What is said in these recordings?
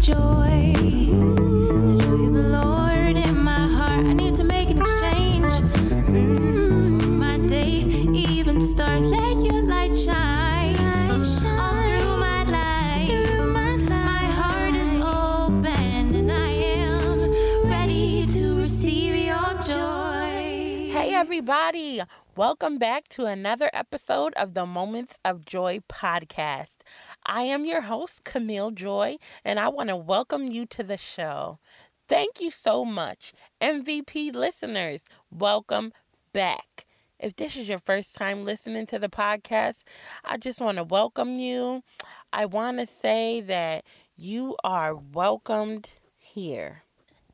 joy. The joy of the Lord in my heart. I need to make an exchange. Mm, for my day, even start. Let your light shine. All through my life. My heart is open and I am ready to receive your joy. Hey, everybody. Welcome back to another episode of the Moments of Joy podcast. I am your host, Camille Joy, and I want to welcome you to the show. Thank you so much. MVP listeners, welcome back. If this is your first time listening to the podcast, I just want to welcome you. I want to say that you are welcomed here.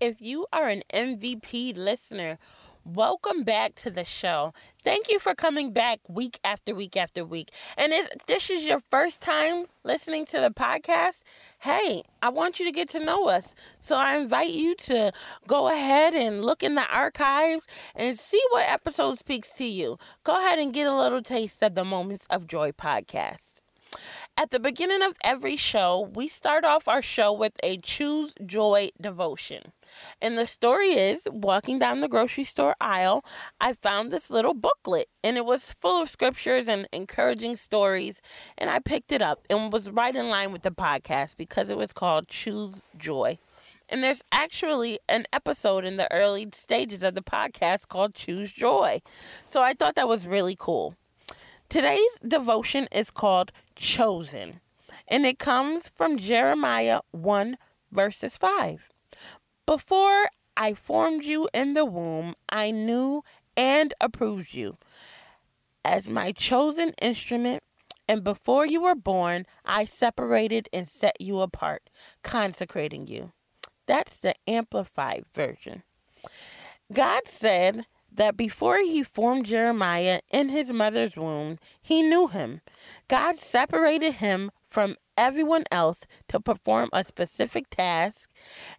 If you are an MVP listener, welcome back to the show. Thank you for coming back week after week after week. And if this is your first time listening to the podcast, hey, I want you to get to know us. So I invite you to go ahead and look in the archives and see what episode speaks to you. Go ahead and get a little taste of the Moments of Joy podcast. At the beginning of every show, we start off our show with a Choose Joy devotion. And the story is walking down the grocery store aisle, I found this little booklet and it was full of scriptures and encouraging stories. And I picked it up and was right in line with the podcast because it was called Choose Joy. And there's actually an episode in the early stages of the podcast called Choose Joy. So I thought that was really cool. Today's devotion is called Chosen, and it comes from Jeremiah 1, verses 5. Before I formed you in the womb, I knew and approved you as my chosen instrument. And before you were born, I separated and set you apart, consecrating you. That's the amplified version. God said that before he formed Jeremiah in his mother's womb, he knew him. God separated him from everyone else to perform a specific task,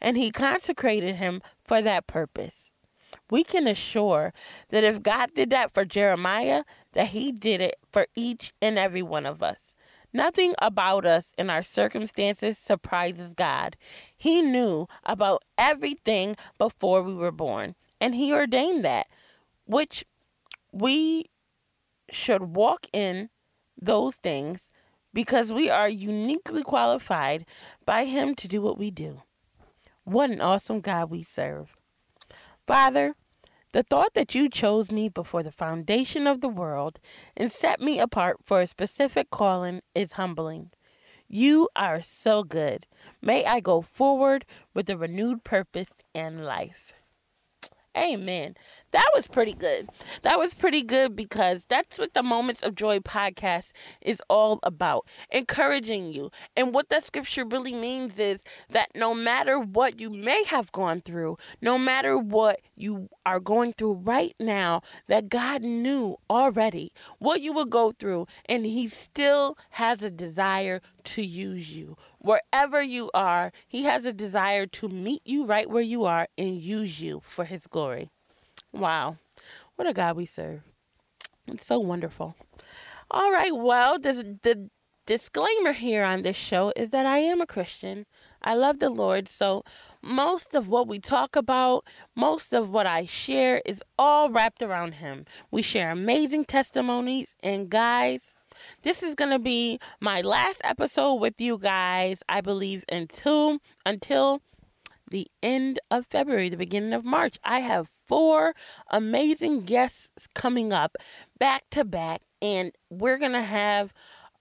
and he consecrated him for that purpose. We can assure that if God did that for Jeremiah, that he did it for each and every one of us. Nothing about us and our circumstances surprises God. He knew about everything before we were born, and he ordained that, which we should walk in those things because we are uniquely qualified by Him to do what we do. What an awesome God we serve. Father, the thought that you chose me before the foundation of the world and set me apart for a specific calling is humbling. You are so good. May I go forward with a renewed purpose and life. Amen. That was pretty good. That was pretty good because that's what the Moments of Joy podcast is all about encouraging you. And what that scripture really means is that no matter what you may have gone through, no matter what you are going through right now, that God knew already what you would go through, and He still has a desire to use you. Wherever you are, He has a desire to meet you right where you are and use you for His glory. Wow. What a God we serve. It's so wonderful. All right. Well, this, the disclaimer here on this show is that I am a Christian. I love the Lord. So, most of what we talk about, most of what I share is all wrapped around Him. We share amazing testimonies. And, guys, this is going to be my last episode with you guys, I believe, until, until the end of February, the beginning of March. I have four amazing guests coming up back to back, and we're going to have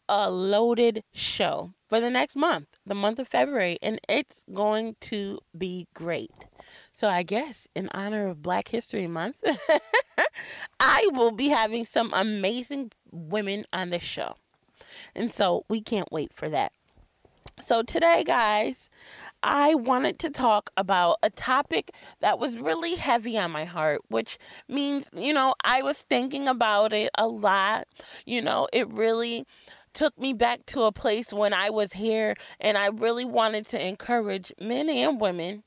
a loaded show for the next month, the month of February, and it's going to be great. So, I guess in honor of Black History Month, I will be having some amazing women on this show. And so, we can't wait for that. So, today, guys, I wanted to talk about a topic that was really heavy on my heart, which means, you know, I was thinking about it a lot. You know, it really took me back to a place when I was here, and I really wanted to encourage men and women.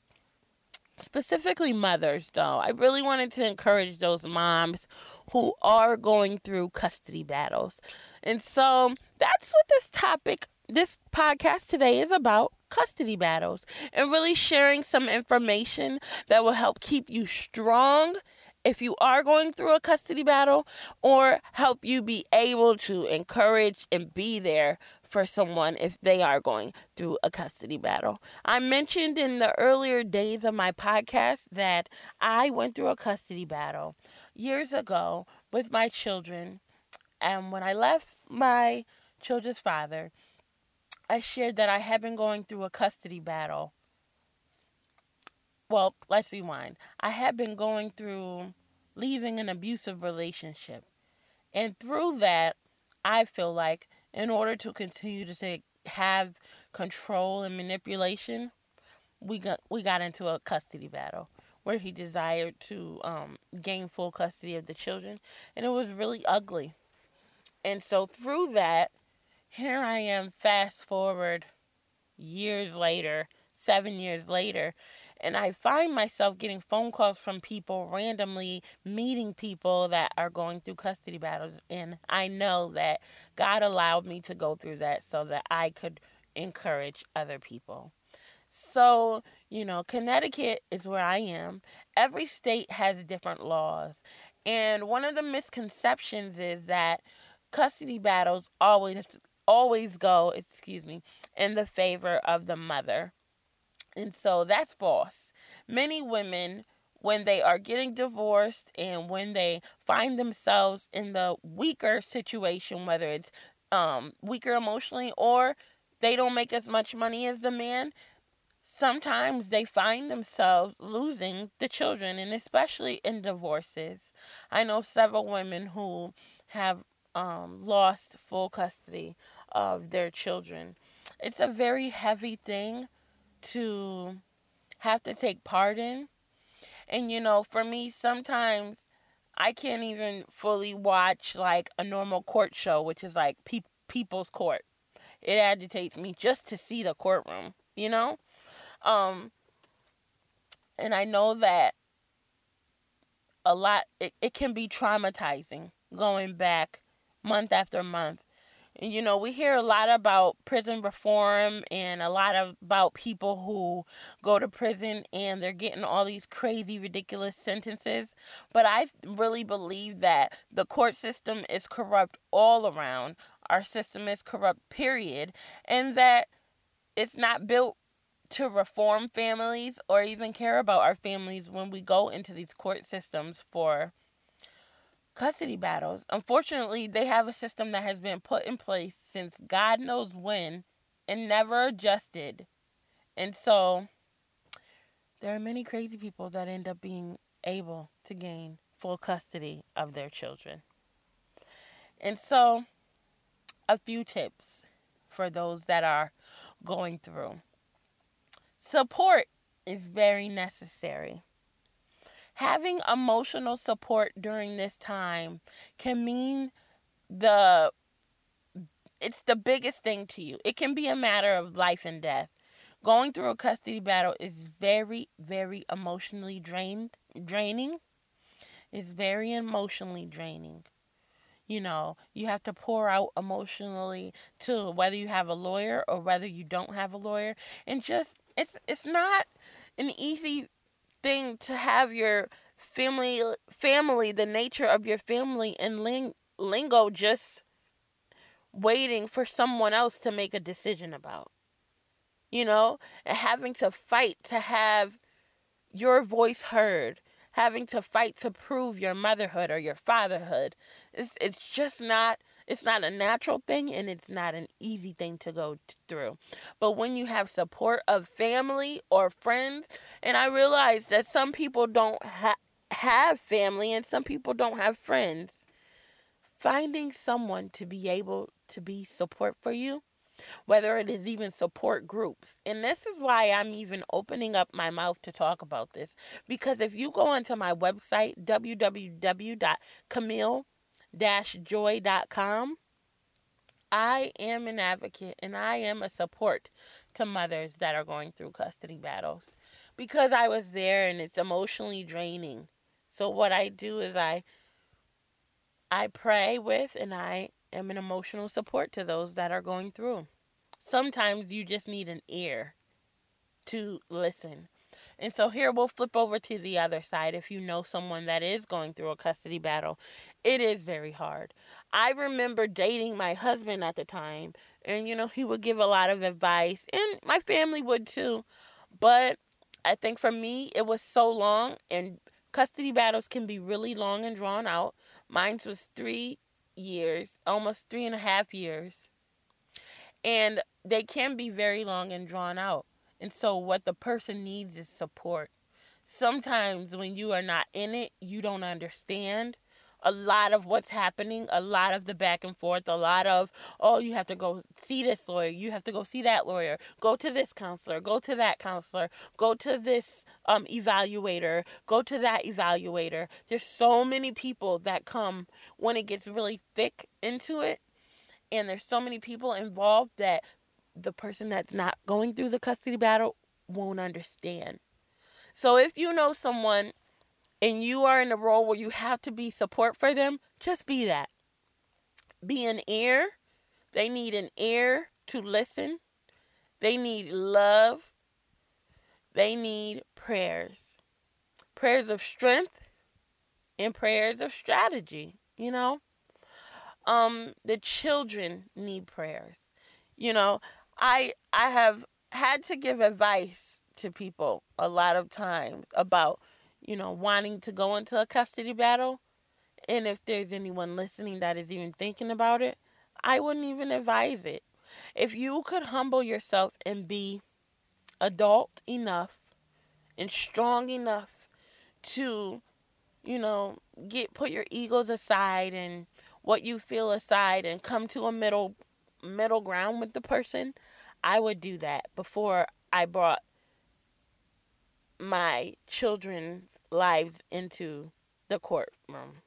Specifically, mothers, though. I really wanted to encourage those moms who are going through custody battles. And so that's what this topic, this podcast today is about custody battles and really sharing some information that will help keep you strong if you are going through a custody battle or help you be able to encourage and be there for someone if they are going through a custody battle. I mentioned in the earlier days of my podcast that I went through a custody battle years ago with my children. And when I left my children's father, I shared that I had been going through a custody battle. Well, let's rewind. I had been going through leaving an abusive relationship. And through that, I feel like in order to continue to say, have control and manipulation, we got we got into a custody battle where he desired to um, gain full custody of the children, and it was really ugly. And so through that, here I am, fast forward years later, seven years later, and I find myself getting phone calls from people randomly meeting people that are going through custody battles. And I know that God allowed me to go through that so that I could encourage other people. So, you know, Connecticut is where I am. Every state has different laws. And one of the misconceptions is that custody battles always always go, excuse me, in the favor of the mother. And so that's false. Many women, when they are getting divorced and when they find themselves in the weaker situation, whether it's um, weaker emotionally or they don't make as much money as the man, sometimes they find themselves losing the children, and especially in divorces. I know several women who have um, lost full custody of their children. It's a very heavy thing to have to take part in. And you know, for me, sometimes I can't even fully watch like a normal court show, which is like pe- people's court. It agitates me just to see the courtroom, you know? Um and I know that a lot it, it can be traumatizing going back month after month And, you know, we hear a lot about prison reform and a lot of, about people who go to prison and they're getting all these crazy, ridiculous sentences. But I really believe that the court system is corrupt all around. Our system is corrupt, period. And that it's not built to reform families or even care about our families when we go into these court systems for custody battles. Unfortunately, they have a system that has been put in place since God knows when and never adjusted. And so there are many crazy people that end up being able to gain full custody of their children. And so, a few tips for those that are going through. Support is very necessary. Having emotional support during this time can mean the it's the biggest thing to you. It can be a matter of life and death. Going through a custody battle is very, very emotionally drained, draining. It's very emotionally draining. You know, you have to pour out emotionally to whether you have a lawyer or whether you don't have a lawyer. And just it's it's not an easy thing to have your family family the nature of your family and ling- lingo just waiting for someone else to make a decision about you know? And having to fight to have your voice heard having to fight to prove your motherhood or your fatherhood it's it's just not it's not a natural thing and it's not an easy thing to go through. But when you have support of family or friends, and I realize that some people don't ha- have family and some people don't have friends, finding someone to be able to be support for you whether it is even support groups. And this is why I'm even opening up my mouth to talk about this. Because if you go onto my website, www.camille joy.com. I am an advocate and I am a support to mothers that are going through custody battles because I was there and it's emotionally draining. So what I do is I I pray with and I am an emotional support to those that are going through. Sometimes you just need an ear to listen. And so here we'll flip over to the other side. If you know someone that is going through a custody battle, it is very hard. I remember dating my husband at the time, and you know, he would give a lot of advice, and my family would too. But I think for me, it was so long, and custody battles can be really long and drawn out. Mine was three years, almost three and a half years. And they can be very long and drawn out. And so, what the person needs is support. Sometimes, when you are not in it, you don't understand a lot of what's happening, a lot of the back and forth, a lot of, oh, you have to go see this lawyer, you have to go see that lawyer, go to this counselor, go to that counselor, go to this um, evaluator, go to that evaluator. There's so many people that come when it gets really thick into it, and there's so many people involved that the person that's not going through the custody battle won't understand. So if you know someone and you are in a role where you have to be support for them, just be that. Be an ear. They need an ear to listen. They need love. They need prayers. Prayers of strength and prayers of strategy, you know? Um the children need prayers. You know, I I have had to give advice to people a lot of times about you know, wanting to go into a custody battle. And if there's anyone listening that is even thinking about it, I wouldn't even advise it. If you could humble yourself and be adult enough and strong enough to, you know, get put your egos aside and what you feel aside and come to a middle middle ground with the person, I would do that before I brought my children lives into the courtroom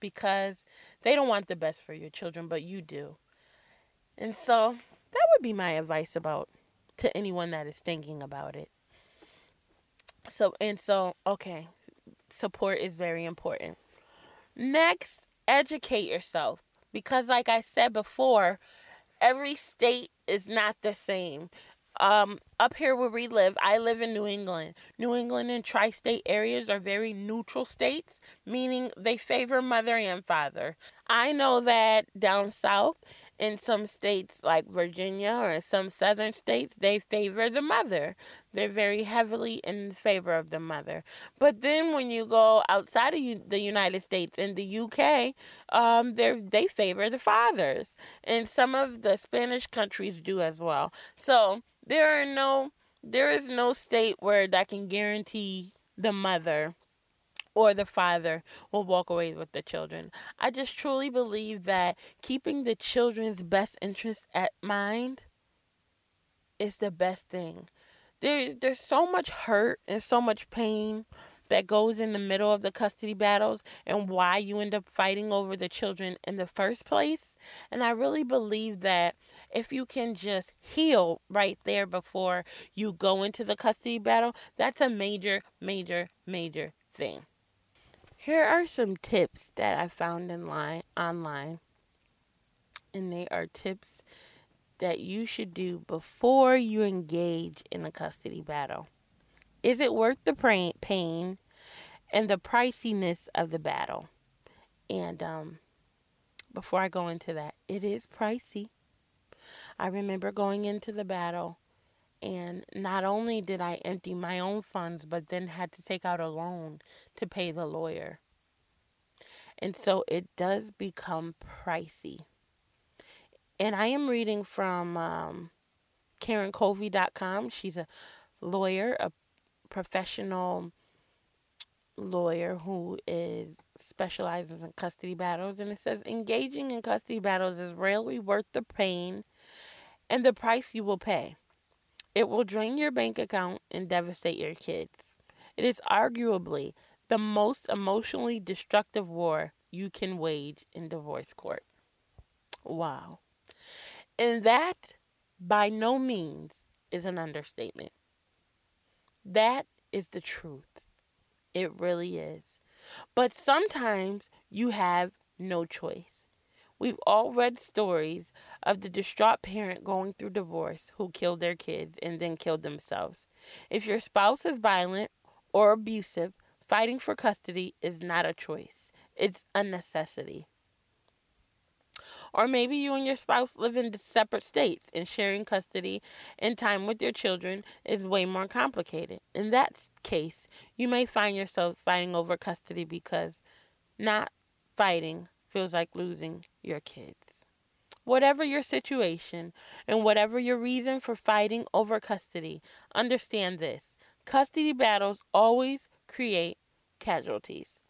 because they don't want the best for your children, but you do. And so that would be my advice about to anyone that is thinking about it. So and so okay, support is very important. Next, educate yourself because like I said before, every state is not the same um, up here where we live, I live in New England. New England and tri state areas are very neutral states, meaning they favor mother and father. I know that down south, in some states like Virginia or some southern states, they favor the mother. They're very heavily in favor of the mother. But then when you go outside of the United States, in the UK, um, they favor the fathers. And some of the Spanish countries do as well. So there are no there is no state where that can guarantee the mother or the father will walk away with the children. I just truly believe that keeping the children's best interests at mind is the best thing. There, there's so much hurt and so much pain that goes in the middle of the custody battles and why you end up fighting over the children in the first place. And I really believe that if you can just heal right there before you go into the custody battle, that's a major, major, major thing. Here are some tips that I found in line online. And they are tips that you should do before you engage in a custody battle. Is it worth the pain and the priciness of the battle? And um, before I go into that, it is pricey. I remember going into the battle, and not only did I empty my own funds, but then had to take out a loan to pay the lawyer. And so it does become pricey. And I am reading from um, KarenCovy.com. She's a lawyer, a professional lawyer who is specializes in custody battles and it says engaging in custody battles is rarely worth the pain and the price you will pay. It will drain your bank account and devastate your kids. It is arguably the most emotionally destructive war you can wage in divorce court. Wow. And that, by no means, is an understatement. That is the truth. It really is. But sometimes you have no choice. We've all read stories of the distraught parent going through divorce who killed their kids and then killed themselves. If your spouse is violent or abusive, fighting for custody is not a choice, it's a necessity. Or maybe you and your spouse live in separate states and sharing custody and time with your children is way more complicated. In that case, you may find yourself fighting over custody because not fighting feels like losing your kids. Whatever your situation and whatever your reason for fighting over custody, understand this custody battles always create casualties.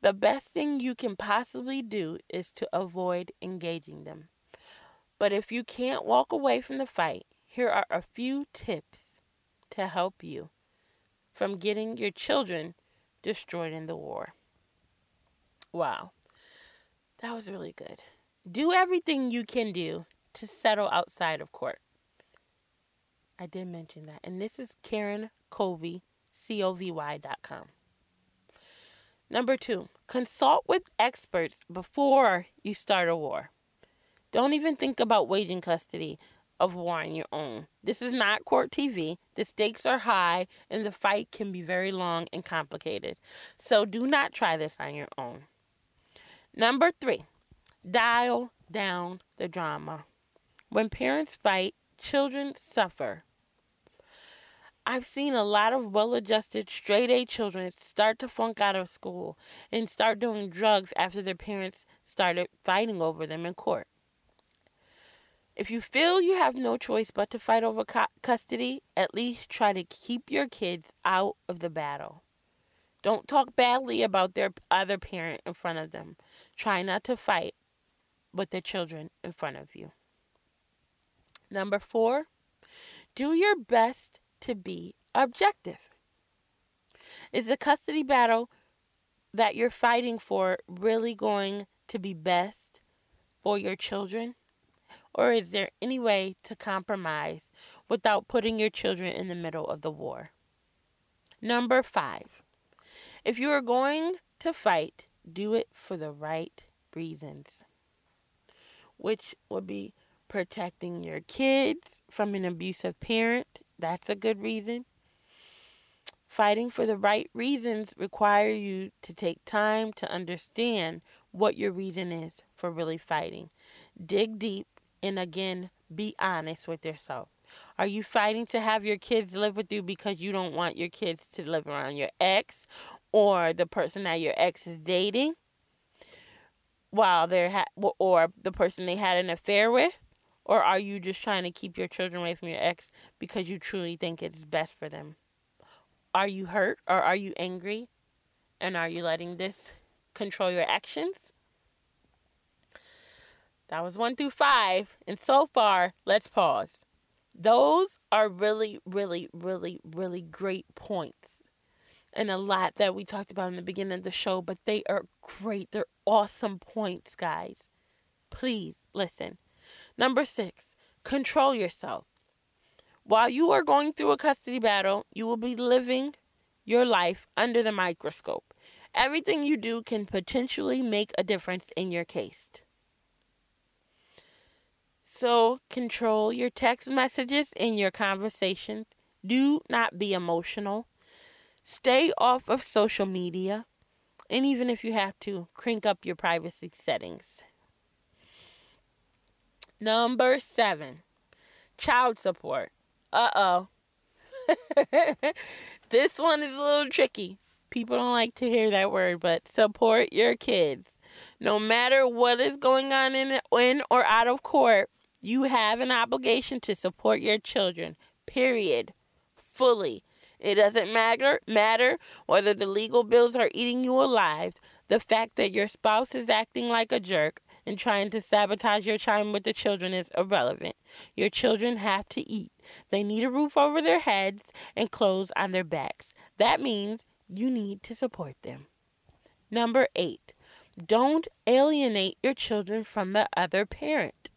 The best thing you can possibly do is to avoid engaging them. But if you can't walk away from the fight, here are a few tips to help you from getting your children destroyed in the war. Wow, that was really good. Do everything you can do to settle outside of court. I did mention that. And this is Karen Covy, C O V Y.com. Number two, consult with experts before you start a war. Don't even think about waging custody of war on your own. This is not court TV. The stakes are high and the fight can be very long and complicated. So do not try this on your own. Number three, dial down the drama. When parents fight, children suffer. I've seen a lot of well adjusted straight A children start to flunk out of school and start doing drugs after their parents started fighting over them in court. If you feel you have no choice but to fight over custody, at least try to keep your kids out of the battle. Don't talk badly about their other parent in front of them. Try not to fight with the children in front of you. Number four, do your best to be objective. Is the custody battle that you're fighting for really going to be best for your children? Or is there any way to compromise without putting your children in the middle of the war? Number five, if you are going to fight, do it for the right reasons, which would be protecting your kids from an abusive parent that's a good reason. Fighting for the right reasons require you to take time to understand what your reason is for really fighting. Dig deep and again be honest with yourself. Are you fighting to have your kids live with you because you don't want your kids to live around your ex or the person that your ex is dating while they're ha- or the person they had an affair with? Or are you just trying to keep your children away from your ex because you truly think it's best for them? Are you hurt or are you angry? And are you letting this control your actions? That was one through five. And so far, let's pause. Those are really, really, really, really great points. And a lot that we talked about in the beginning of the show, but they are great. They're awesome points, guys. Please listen. Number six, control yourself. While you are going through a custody battle, you will be living your life under the microscope. Everything you do can potentially make a difference in your case. So, control your text messages and your conversations. Do not be emotional. Stay off of social media. And even if you have to, crank up your privacy settings. Number seven, child support. Uh oh. this one is a little tricky. People don't like to hear that word, but support your kids. No matter what is going on in, in or out of court, you have an obligation to support your children. Period. Fully. It doesn't matter matter whether the legal bills are eating you alive. The fact that your spouse is acting like a jerk and trying to sabotage your time with the children is irrelevant. Your children have to eat. They need a roof over their heads and clothes on their backs. That means you need to support them. Number eight, don't alienate your children from the other parent.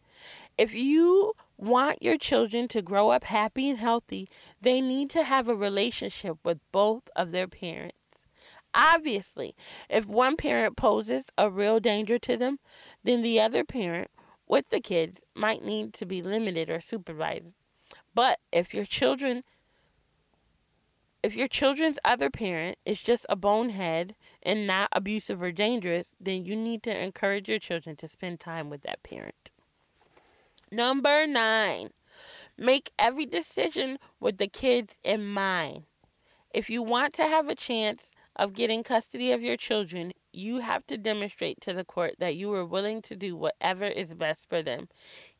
If you want your children to grow up happy and healthy, they need to have a relationship with both of their parents. Obviously, if one parent poses a real danger to them, then the other parent with the kids might need to be limited or supervised. But if your children If your children's other parent is just a bonehead and not abusive or dangerous, then you need to encourage your children to spend time with that parent. Number nine, make every decision with the kids in mind. If you want to have a chance of getting custody of your children, you have to demonstrate to the court that you are willing to do whatever is best for them,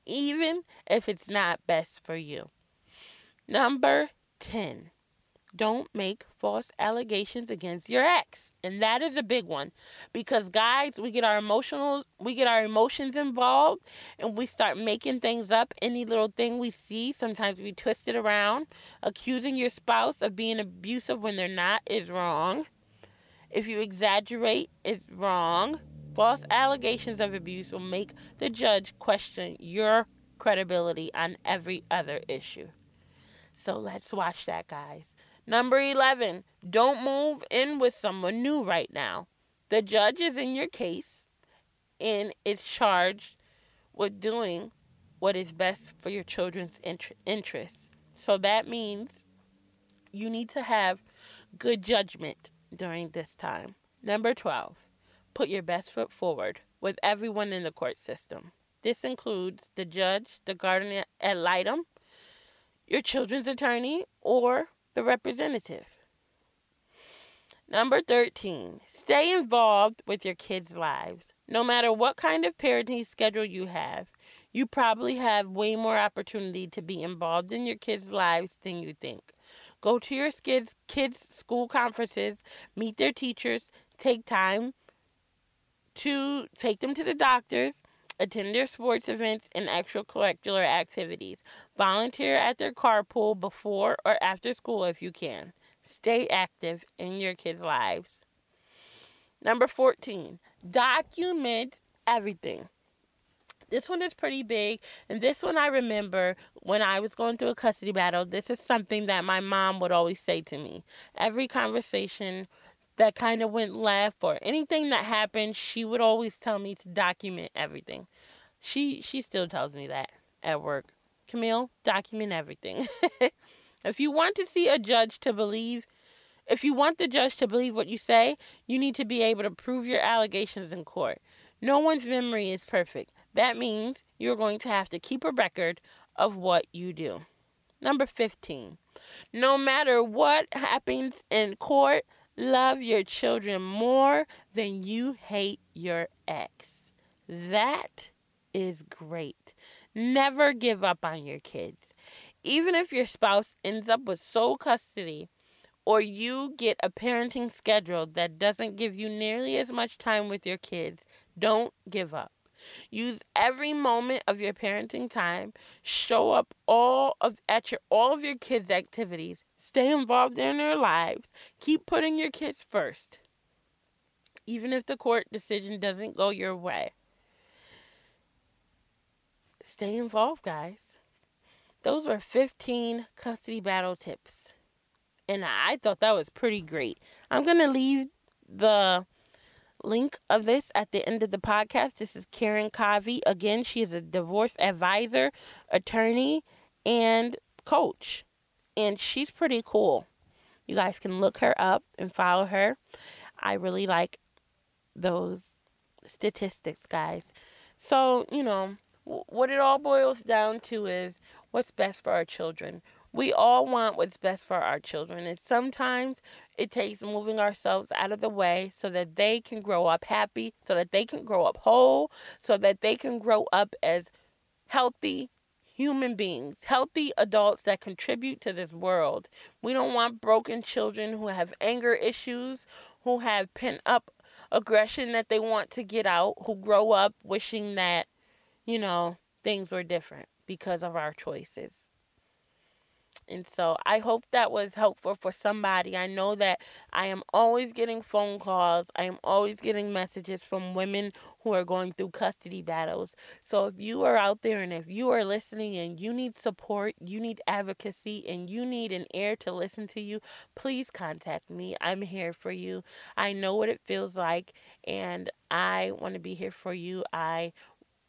even if it's not best for you. Number 10 don't make false allegations against your ex. And that is a big one. Because guys we get our emotional we get our emotions involved and we start making things up. Any little thing we see sometimes we twist it around. Accusing your spouse of being abusive when they're not is wrong. If you exaggerate it's wrong. False allegations of abuse will make the judge question your credibility on every other issue. So let's watch that guys Number 11, don't move in with someone new right now. The judge is in your case and is charged with doing what is best for your children's interests. So that means you need to have good judgment during this time. Number 12, put your best foot forward with everyone in the court system. This includes the judge, the guardian ad litem, your children's attorney, or the representative. Number 13, stay involved with your kids' lives. No matter what kind of parenting schedule you have, you probably have way more opportunity to be involved in your kids' lives than you think. Go to your kids' kids' school conferences, meet their teachers, take time to take them to the doctors, attend their sports events and extracurricular activities. Volunteer at their carpool before or after school if you can. Stay active in your kids' lives. Number 14, document everything. This one is pretty big, and this one I remember when I was going through a custody battle. This is something that my mom would always say to me. Every conversation that kind of went left or anything that happened, she would always tell me to document everything. She she still tells me that at work. Camille, document everything. if you want to see a judge to believe if you want the judge to believe what you say, you need to be able to prove your allegations in court. No one's memory is perfect. That means you're going to have to keep a record of what you do. Number 15. No matter what happens in court, love your children more than you hate your ex. That is great. Never give up on your kids. Even if your spouse ends up with sole custody or you get a parenting schedule that doesn't give you nearly as much time with your kids, don't give up. Use every moment of your parenting time. Show up all of at your all of your kids' activities. Stay involved in their lives. Keep putting your kids first. Even if the court decision doesn't go your way. Stay involved, guys. Those were 15 custody battle tips. And I thought that was pretty great. I'm going to leave the link of this at the end of the podcast. This is Karen Covy. Again, she is a divorce advisor, attorney, and coach. And she's pretty cool. You guys can look her up and follow her. I really like those statistics, guys. So, you know, what it all boils down to is what's best for our children. We all want what's best for our children, and sometimes it takes moving ourselves out of the way so that they can grow up happy, so that they can grow up whole, so that they can grow up as healthy human beings, healthy adults that contribute to this world. We don't want broken children who have anger issues, who have pent up aggression that they want to get out, who grow up wishing that, you know, things were different because of our choices. And so I hope that was helpful for somebody. I know that I am always getting phone calls. I am always getting messages from women who are going through custody battles. So if you are out there and if you are listening and you need support, you need advocacy, and you need an ear to listen to you, please contact me. I'm here for you. I know what it feels like, and I want to be here for you. I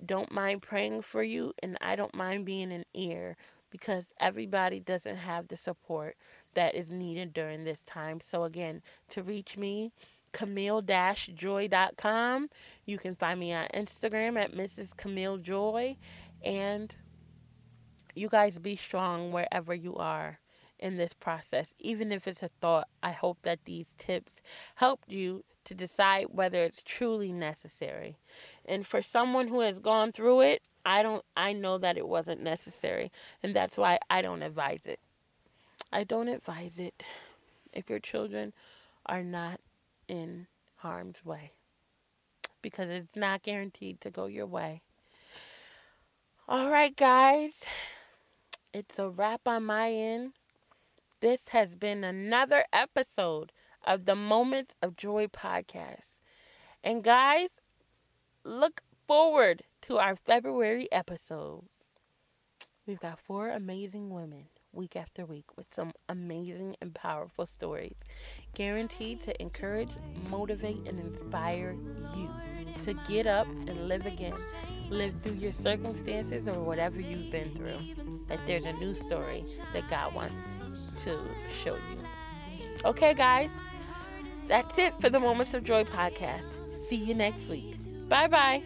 don't mind praying for you, and I don't mind being an ear because everybody doesn't have the support that is needed during this time. So, again, to reach me, Camille-joy.com. You can find me on Instagram at Mrs. Camille Joy. And you guys be strong wherever you are in this process. Even if it's a thought, I hope that these tips help you to decide whether it's truly necessary. And for someone who has gone through it, I don't I know that it wasn't necessary, and that's why I don't advise it. I don't advise it if your children are not in harm's way because it's not guaranteed to go your way. All right, guys. It's a wrap on my end. This has been another episode of the Moments of Joy podcast. And guys, look forward to our February episodes. We've got four amazing women week after week with some amazing and powerful stories, guaranteed to encourage, motivate, and inspire you to get up and live again. Live through your circumstances or whatever you've been through. That there's a new story that God wants to show you. Okay, guys, that's it for the Moments of Joy podcast. See you next week. Bye bye.